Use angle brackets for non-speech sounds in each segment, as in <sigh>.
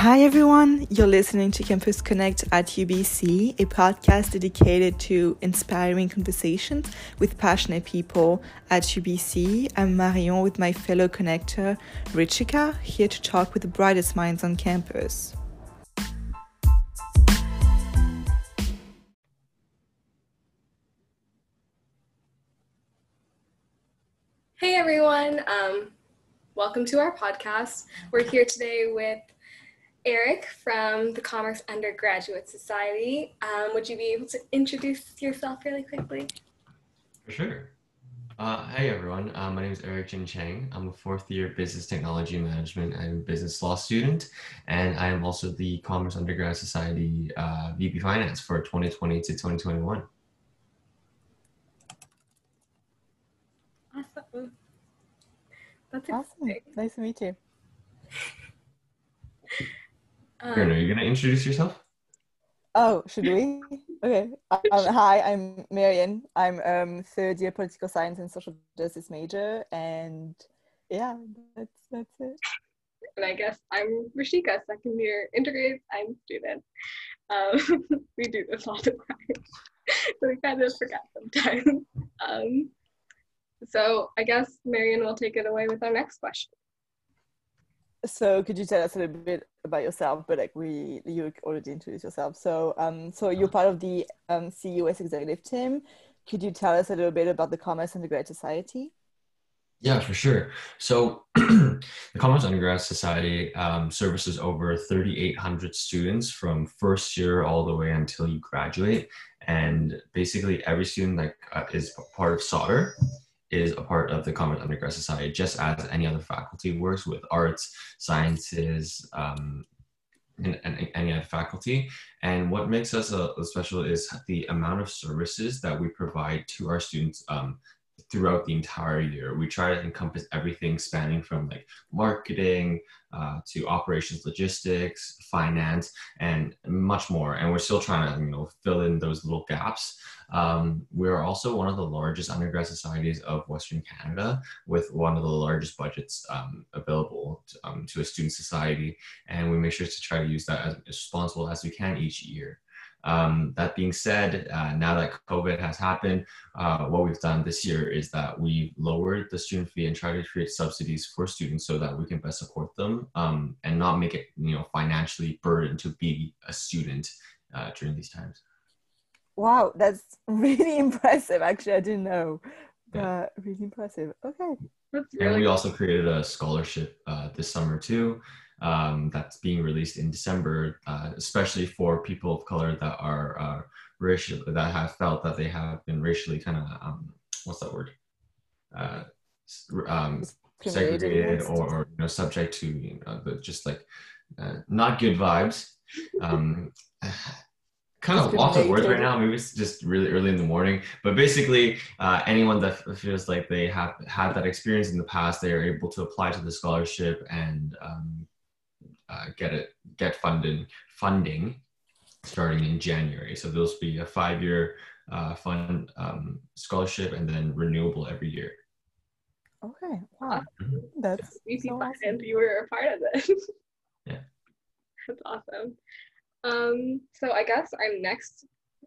Hi, everyone. You're listening to Campus Connect at UBC, a podcast dedicated to inspiring conversations with passionate people at UBC. I'm Marion with my fellow connector, Richika, here to talk with the brightest minds on campus. Hey, everyone. Um, welcome to our podcast. We're here today with Eric from the Commerce Undergraduate Society. Um, would you be able to introduce yourself really quickly? For sure. Uh, hey everyone, uh, my name is Eric Jin Chang. I'm a fourth year business technology management and business law student, and I am also the Commerce Undergrad Society uh, VP Finance for 2020 to 2021. Awesome. That's Awesome. exciting. Nice to meet you. <laughs> Um, Karen, are you gonna introduce yourself? Oh, should we? Okay. <laughs> Um, hi, I'm Marian. I'm um, third year political science and social justice major, and yeah, that's that's it. and I guess I'm Rashika, second year integrated science student. Um, <laughs> we do this all the time, <laughs> so we kind of forget sometimes. Um, so I guess Marion will take it away with our next question. So could you tell us a little bit about yourself? But like we, you already introduced yourself. So um, so you're part of the um, CUS executive team. Could you tell us a little bit about the Commerce Undergrad Society? Yeah, for sure. So <clears throat> the Commerce Undergrad Society um, services over 3,800 students from first year all the way until you graduate. And basically every student like uh, is part of Sauder is a part of the Commerce Undergrad Society, just as any other faculty works with arts, sciences, um, and, and any other faculty. And what makes us a, a special is the amount of services that we provide to our students um, throughout the entire year. We try to encompass everything spanning from like marketing uh, to operations, logistics, finance, and much more. And we're still trying to, you know, fill in those little gaps. Um, we're also one of the largest undergrad societies of Western Canada, with one of the largest budgets um, available to, um, to a student society, and we make sure to try to use that as responsible as we can each year. Um, that being said, uh, now that COVID has happened, uh, what we've done this year is that we lowered the student fee and try to create subsidies for students so that we can best support them um, and not make it, you know, financially burden to be a student uh, during these times. Wow, that's really <laughs> impressive. Actually, I didn't know. Yeah. But really impressive. Okay. That's And we also created a scholarship uh, this summer too. Um, that's being released in December, uh, especially for people of color that are uh, racial that have felt that they have been racially kind of um, what's that word? Uh, um, segregated or, or you know subject to you know the, just like uh, not good vibes. <laughs> Um, kind of lots of words right now. Maybe it's just really early in the morning. But basically, uh, anyone that feels like they have had that experience in the past, they are able to apply to the scholarship and um, uh, get it get funding funding starting in January. So those will be a five year uh, fund um, scholarship and then renewable every year. Okay. Wow. Mhm. That's VP so awesome. You were a part of this. <laughs> Yeah. That's awesome. Um, so I guess our next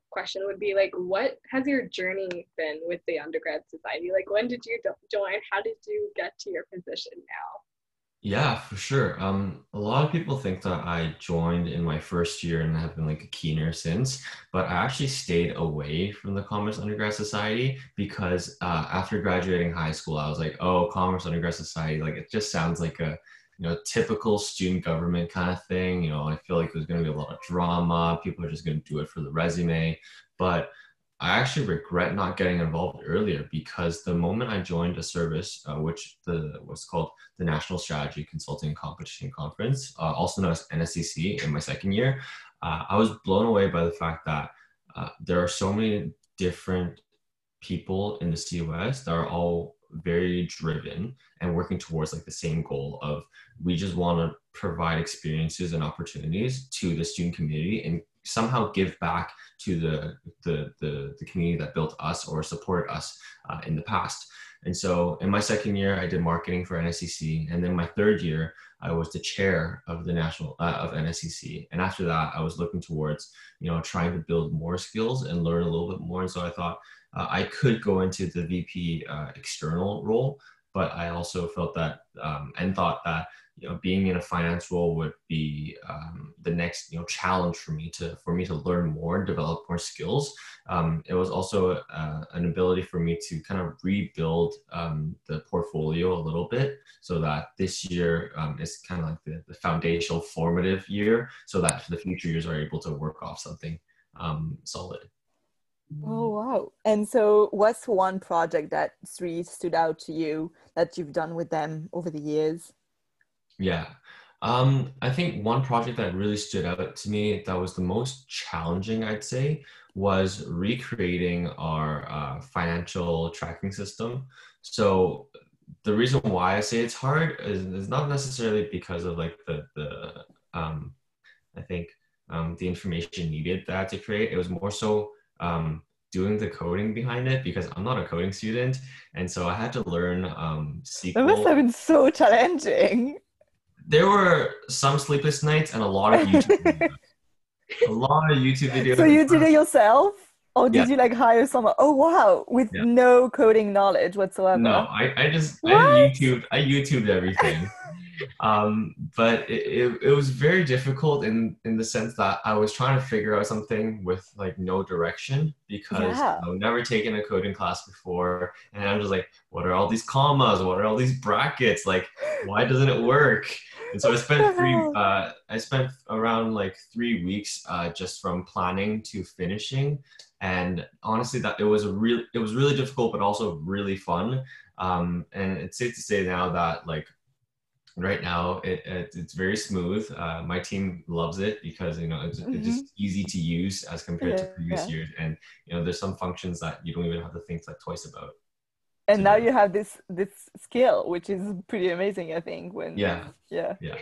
question would be like, what has your journey been with the undergrad society? Like, when did you do- join? How did you get to your position now? Yeah, for sure. Um, a lot of people think that I joined in my first year and have been like a keener since, but I actually stayed away from the Commerce Undergrad Society because uh, after graduating high school, I was like, oh, Commerce Undergrad Society, like it just sounds like a you know typical student government kind of thing. You know, I feel like there's going to be a lot of drama. People are just going to do it for the resume, but I actually regret not getting involved earlier because the moment I joined a service, uh, which the was called the National Strategy Consulting Competition Conference, uh, also known as NSCC, in my second year, uh, I was blown away by the fact that uh, there are so many different people in the CUS that are all very driven and working towards like the same goal of we just want to provide experiences and opportunities to the student community and somehow give back to the the the, the community that built us or supported us uh, in the past And so in my second year, I did marketing for NSCC. And then my third year, I was the chair of the national uh, of NSCC. And after that, I was looking towards, you know, trying to build more skills and learn a little bit more. And so I thought uh, I could go into the VP uh, external role, but I also felt that um, and thought that you know being in a finance role would be um, the next you know challenge for me to for me to learn more and develop more skills. Um, it was also uh, an ability for me to kind of rebuild um, the portfolio a little bit so that this year um, is kind of like the, the foundational formative year so that the future years are able to work off something um, solid Oh wow! And so, what's one project that really stood out to you that you've done with them over the years? Yeah. Um, I think one project that really stood out to me that was the most challenging, I'd say, was recreating our uh, financial tracking system. So the reason why I say it's hard is, is not necessarily because of like the the um, I think um, the information needed that to create. It was more so um, doing the coding behind it because I'm not a coding student, and so I had to learn um, SQL. That must have been so challenging there were some sleepless nights and a lot of YouTube <laughs> videos. a lot of YouTube videos. So you did it yourself? Or did yeah. you like hire someone? Oh wow, with yeah. no coding knowledge whatsoever. No, I, I just what? I YouTube I YouTubed everything. Um, but it, it, it, was very difficult in in the sense that I was trying to figure out something with like no direction because yeah. I've never taken a coding class before, and I'm just like, what are all these commas? What are all these brackets? Like, why doesn't it work? And so I spent <laughs> three. Uh, I spent around like three weeks uh, just from planning to finishing, and honestly, that it was a really it was really difficult, but also really fun. Um, and it's safe to say now that like right now it, it, it's very smooth uh, my team loves it because you know it's, mm-hmm. it's just easy to use as compared to previous yeah. years and you know there's some functions that you don't even have to think like twice about and so, now you have this this skill which is pretty amazing i think when yeah yeah yeah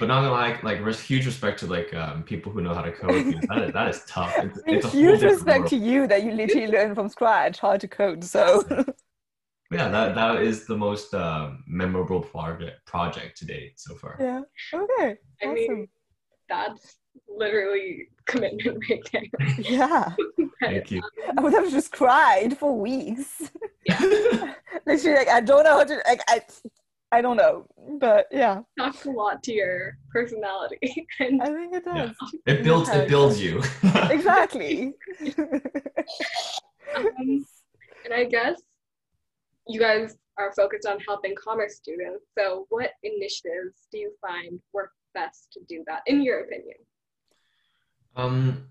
but not gonna lie, like huge respect to like um, people who know how to code. That is, that is <laughs> tough. It's, it's huge respect to you that you literally learn from scratch how to code. So yeah, that that is the most uh, memorable project project to date so far. Yeah. Okay. I awesome. mean, that's literally commitment right there. Yeah. <laughs> Thank you. I would have just cried for weeks. Yeah. <laughs> literally, like I don't know how to like I. I don't know, but yeah. Talks a lot to your personality. <laughs> And I think it does. Yeah. It builds. It builds you. exactly. um, and I guess you guys are focused on helping commerce students. So, what initiatives do you find work best to do that, in your opinion? Um,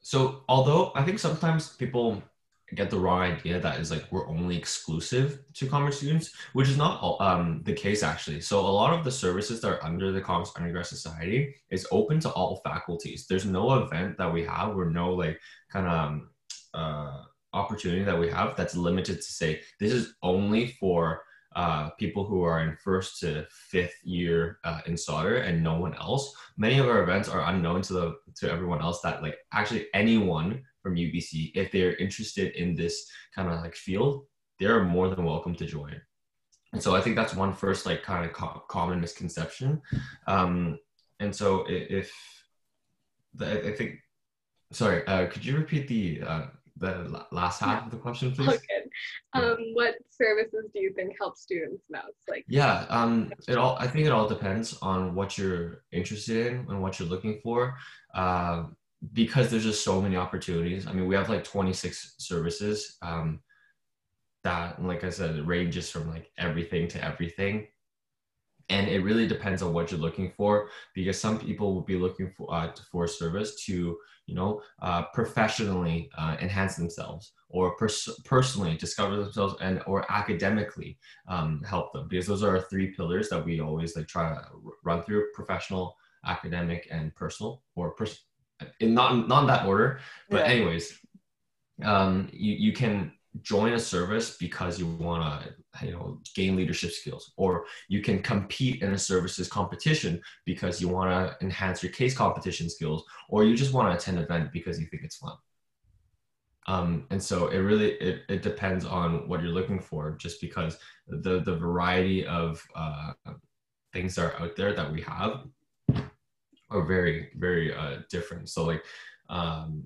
so, although I think sometimes people get the wrong idea that is like we're only exclusive to commerce students, which is not um, the case actually. So a lot of the services that are under the Commerce Undergrad Society is open to all faculties. There's no event that we have or no like kind of um, uh, opportunity that we have that's limited to say this is only for uh, people who are in first to fifth year uh, in Sauder and no one else. Many of our events are unknown to the to everyone else. That like actually anyone from UBC, if they're interested in this kind of like field, they're more than welcome to join. And so I think that's one first like kind of co- common misconception. Um, and so if the, I think, sorry, uh, could you repeat the uh, the last half of the question, <laughs> please? Okay. Um, what services do you think help students most? Like yeah, um, it all. I think it all depends on what you're interested in and what you're looking for. Uh, because there's just so many opportunities. I mean, we have like 26 services. Um, that, like I said, it ranges from like everything to everything and it really depends on what you're looking for because some people will be looking for uh, for service to you know uh, professionally uh, enhance themselves or pers- personally discover themselves and or academically um, help them because those are our three pillars that we always like try to run through professional academic and personal or pers- in not not in that order but yeah. anyways um, you, you can join a service because you want to you know gain leadership skills or you can compete in a services competition because you want to enhance your case competition skills or you just want to attend an event because you think it's fun. Um, and so it really it, it depends on what you're looking for just because the the variety of uh, things that are out there that we have are very very uh, different. So like um,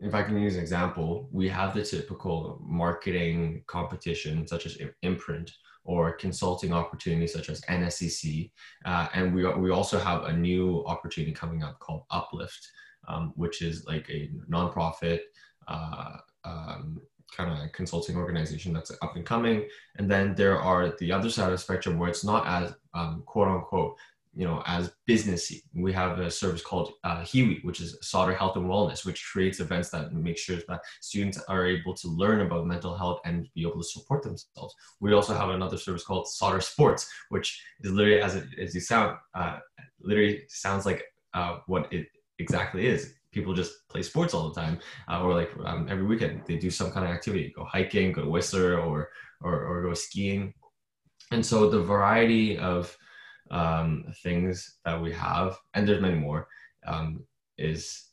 if I can use an example, we have the typical marketing competition such as Imprint or consulting opportunities such as NSCC. Uh, and we, we also have a new opportunity coming up called Uplift, um, which is like a nonprofit uh, um, kind of consulting organization that's up and coming. And then there are the other side of the spectrum where it's not as um, quote unquote you know, as businessy. We have a service called uh, which is Sauder Health and Wellness, which creates events that make sure that students are able to learn about mental health and be able to support themselves. We also have another service called Sauder Sports, which is literally as it as you sound, uh, literally sounds like uh, what it exactly is. People just play sports all the time, uh, or like um, every weekend they do some kind of activity, go hiking, go to Whistler, or or, or go skiing. And so the variety of um, things that we have, and there's many more, um, is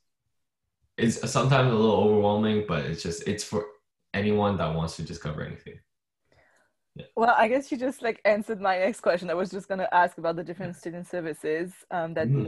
is sometimes a little overwhelming, but it's just it's for anyone that wants to discover anything. Yeah. Well, I guess you just like answered my next question. I was just gonna ask about the different student services um, that mm-hmm.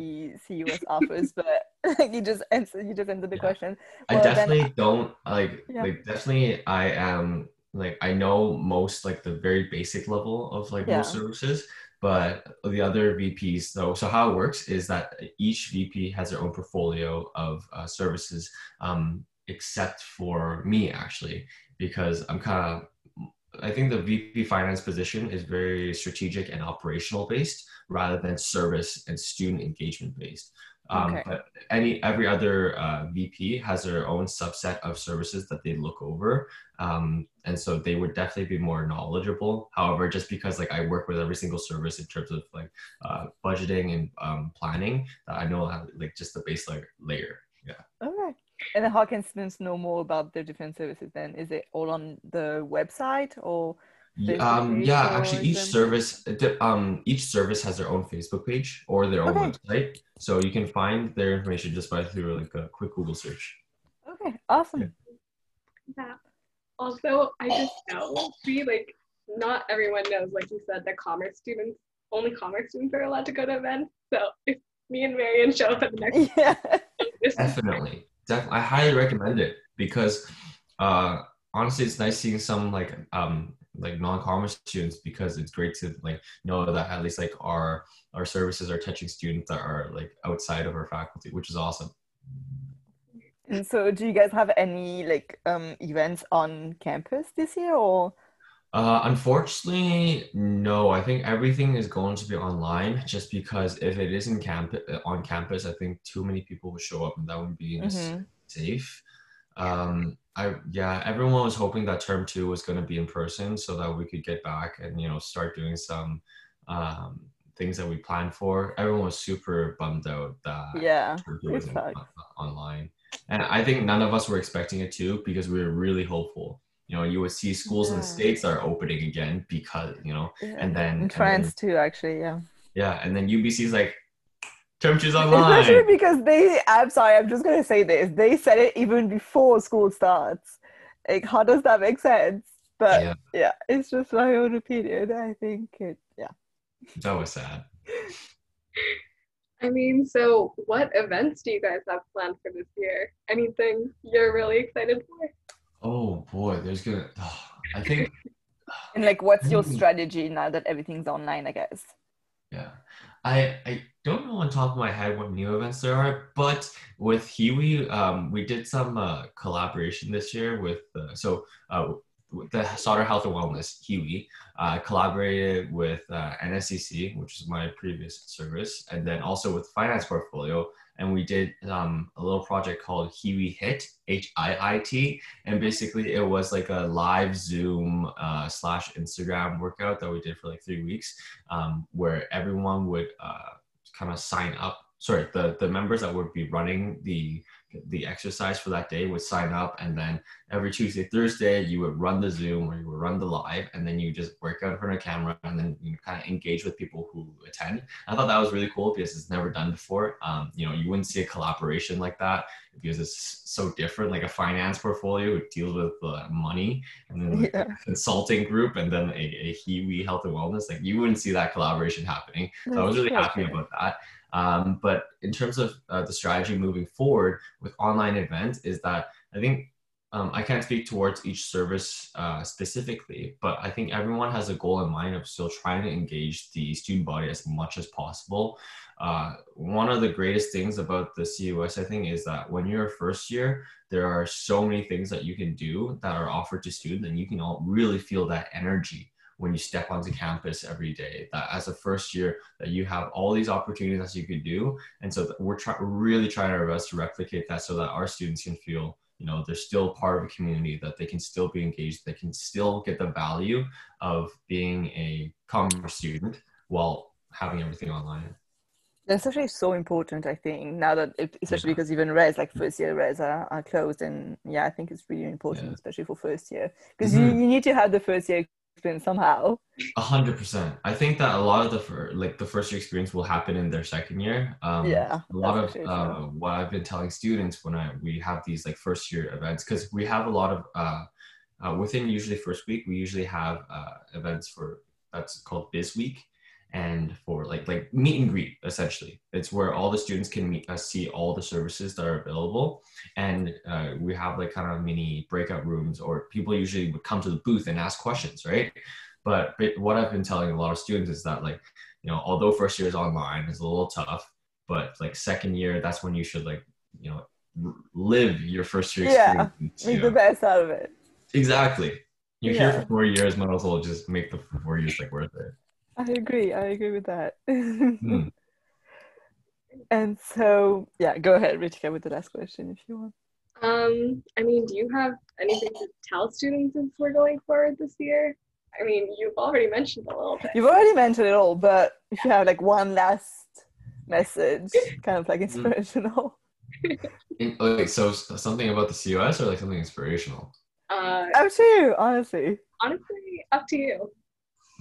the CUS offers, but <laughs> like, you just answered you just answered the yeah. question. Well, I definitely then, don't like yeah. like definitely I am like I know most like the very basic level of like most services, but the other VPs, so so how it works is that each VP has their own portfolio of uh, services, um, except for me actually, because I'm kind of I think the VP finance position is very strategic and operational based rather than service and student engagement based. Um, okay. But any every other uh, VP has their own subset of services that they look over, um, and so they would definitely be more knowledgeable. However, just because like I work with every single service in terms of like uh, budgeting and um, planning, that I know how, like just the base layer. layer. Yeah. Okay. And then how can students know more about their different services? Then is it all on the website or? Um, yeah, actually, each service um, each service has their own Facebook page or their own okay. website, so you can find their information just by through like a quick Google search. Okay, awesome. Yeah. Also, I just know we like not everyone knows, like you said, that commerce students only commerce students are allowed to go to events. So if me and Marion show up at the next, yeah. <laughs> definitely, definitely, I highly recommend it because uh, honestly, it's nice seeing some like um like non-commerce students because it's great to like know that at least like our our services are touching students that are like outside of our faculty which is awesome and so do you guys have any like um events on campus this year or uh, unfortunately, no. I think everything is going to be online just because if it is in camp on campus, I think too many people will show up and that wouldn't be mm-hmm. safe. Um, I yeah, everyone was hoping that term two was going to be in person so that we could get back and you know start doing some um, things that we planned for. Everyone was super bummed out that yeah, term two was online, and I think none of us were expecting it to because we were really hopeful. You know, you would see schools yeah. in the states are opening again because you know, yeah. and then in France too, actually, yeah. Yeah, and then UBC is like, Term two's online. Especially because they, I'm sorry, I'm just going to say this. They said it even before school starts. Like, how does that make sense? But yeah, yeah it's just my own opinion. I think it, yeah. That was sad. I mean, so what events do you guys have planned for this year? Anything you're really excited for? Oh boy, there's gonna. Oh, I think. and like, what's your strategy now that everything's online? I guess. Yeah, I I don't know on top of my head what new events there are, but with HEWE, um, we did some uh, collaboration this year with uh, so uh, the Sauder Health and Wellness HEWE uh, collaborated with uh, NSCC, which is my previous service, and then also with Finance Portfolio, and we did um, a little project called HEWE Hit H I I T, and basically it was like a live Zoom uh, slash Instagram workout that we did for like three weeks, um, where everyone would kind of sign up sorry the the members that would be running the the exercise for that day would sign up and then every tuesday thursday you would run the zoom or you would run the live and then you just work out in front of camera and then you kind of engage with people who attend. I thought that was really cool because it's never done before. Um, you know you wouldn't see a collaboration like that because it's so different. Like a finance portfolio deals with uh, money and then like yeah. a consulting group and then a, a HEWE health and wellness. Like you wouldn't see that collaboration happening. So i was really happy about that um, but in terms of uh, the strategy moving forward with online events, is that I think um, I can't speak towards each service uh, specifically, but I think everyone has a goal in mind of still trying to engage the student body as much as possible. Uh, one of the greatest things about the CUS, I think, is that when you're first year, there are so many things that you can do that are offered to students, and you can all really feel that energy when you step onto campus every day that as a first year that you have all these opportunities that you could do and so we're really trying our best to replicate that so that our students can feel you know they're still part of a community that they can still be engaged they can still get the value of being a commerce student while having everything online that's actually so important, I think, now that, it, especially yeah. because even res, like first year res are, are closed. And yeah, I think it's really important, yeah. especially for first year, because mm-hmm. you, you need to have the first year experience somehow. A hundred percent. I think that a lot of the fir- like the first year experience will happen in their second year. Um, yeah. A lot of uh, what I've been telling students when I we have these like first year events because we have a lot of uh, uh, within usually first week we usually have uh, events for that's called Biz Week and for like like meet and greet essentially. It's where all the students can meet, uh, see all the services that are available. And uh, we have like kind of mini breakout rooms or people usually would come to the booth and ask questions right? But, but what i've been telling a lot of students is that like you know although first year is online is a little tough but like second year that's when you should like you know r- live your first year experience yeah make the best out of it. Exactly. You're yeah. here for four years might as well just make the four years like worth it I agree. I agree with that. mm. <laughs> And so, yeah, go ahead, Ritika, with the last question if you want. Um, I mean, do you have anything to tell students as we're going forward this year? I mean, you've already mentioned a little bit. You've already mentioned it all, but if you have like one last message, <laughs> kind of like mm-hmm. inspirational. <laughs> okay, so something about the CUS or like something inspirational? Uh, up to you, honestly. Honestly, up to you.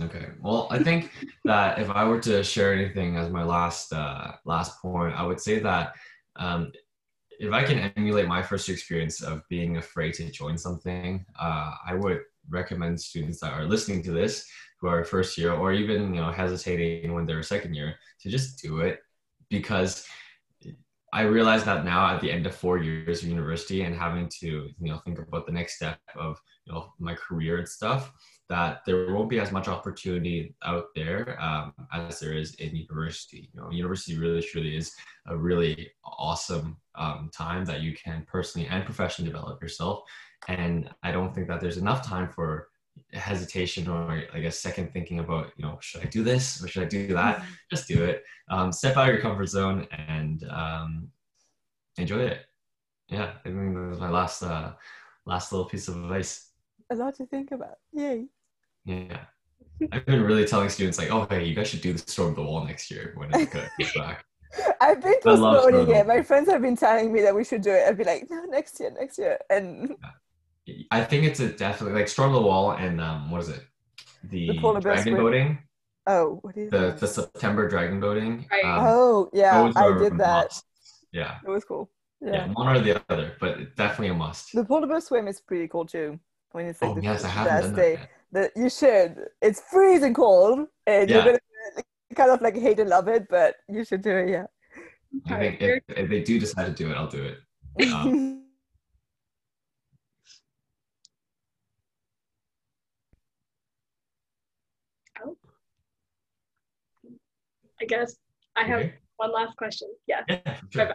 Okay. Well, I think that if I were to share anything as my last uh, last point, I would say that um, if I can emulate my first experience of being afraid to join something, uh, I would recommend students that are listening to this who are first year or even you know hesitating when they're second year to just do it because I realize that now at the end of four years of university and having to you know think about the next step of you know my career and stuff that there won't be as much opportunity out there um, as there is in university. You know, university really truly is a really awesome um, time that you can personally and professionally develop yourself. And I don't think that there's enough time for hesitation or I guess second thinking about, you know, should I do this or should I do that? Mm-hmm. Just do it. Um, step out of your comfort zone and um, enjoy it. Yeah, I think that was my last uh, last little piece of advice. A lot to think about. Yay. Yeah. I've been really telling students like, oh hey, you guys should do the storm of the wall next year when it comes <laughs> back. I've been postponing it. My friends have been telling me that we should do it. I'd be like, no, next year, next year. And I think it's a definitely like storm of the wall and um, what is it? The, the dragon boating. Oh, what is the that? the September dragon boating? Right. Um, oh yeah, I did that. Must. Yeah, it was cool. Yeah. yeah. one or the other, but definitely a must. The polar bear swim is pretty cool too. When it's like oh, the yes, I haven't done day. That that you should. It's freezing cold, and yeah. you're gonna kind of like hate and love it, but you should do it. Yeah. I think if, if they do decide to do it, I'll do it. Um, oh. <laughs> I guess I have okay. one last question. Yes. Yeah, sure.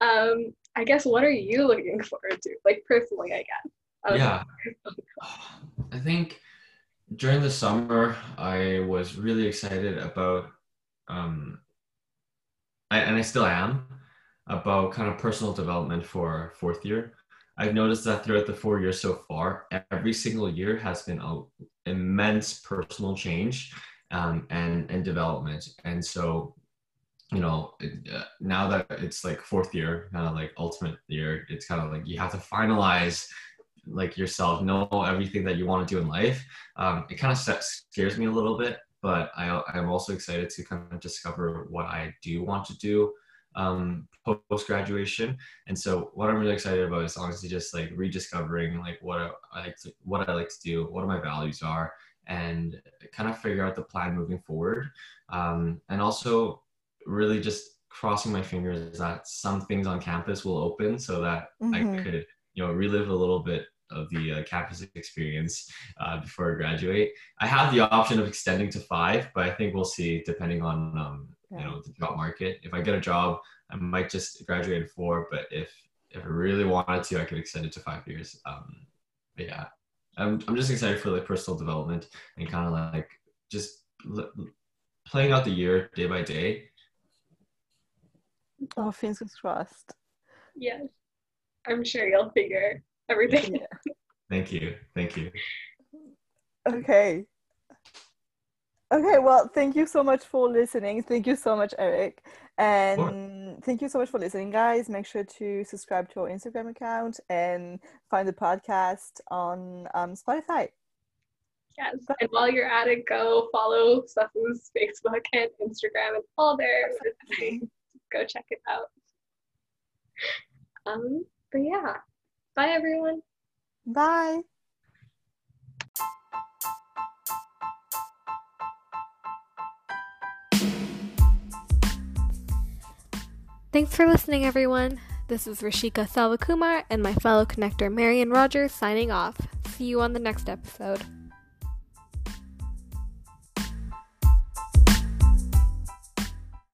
Um, I guess what are you looking forward to, like personally? I guess. Yeah. <laughs> I think during the summer, I was really excited about, um, I, and I still am, about kind of personal development for fourth year. I've noticed that throughout the four years so far, every single year has been an immense personal change um, and and development. And so, you know, uh, now that it's like fourth year, kind of like ultimate year, it's kind of like you have to finalize like yourself, know everything that you want to do in life. Um, it kind of scares me a little bit, but I, I'm also excited to kind of discover what I do want to do um, post graduation. And so, what I'm really excited about is honestly just like rediscovering like what I like to, what I like to do, what my values are, and kind of figure out the plan moving forward. Um, and also, really just crossing my fingers that some things on campus will open so that mm-hmm. I could you know relive a little bit of the uh, campus experience uh, before I graduate. I have the option of extending to five, but I think we'll see depending on um, you know the job market. If I get a job, I might just graduate in four. But if if I really wanted to, I could extend it to five years. Um, but yeah, I'm I'm just excited for like personal development and kind of like just l- playing out the year day by day. Oh, fingers crossed. Yes, I'm sure you'll figure everything. Yeah. Thank you. Thank you. Okay. Okay, well, thank you so much for listening. Thank you so much, Eric. And thank you so much for listening, guys. Make sure to subscribe to our Instagram account and find the podcast on um, Spotify. Yes. And while you're at it, go follow Safu's Facebook and Instagram and all there. go check it out. Um, but yeah. Bye everyone. Bye. Thanks for listening, everyone. This is Rashika Salvakumar and my fellow connector Marion Rogers signing off. See you on the next episode.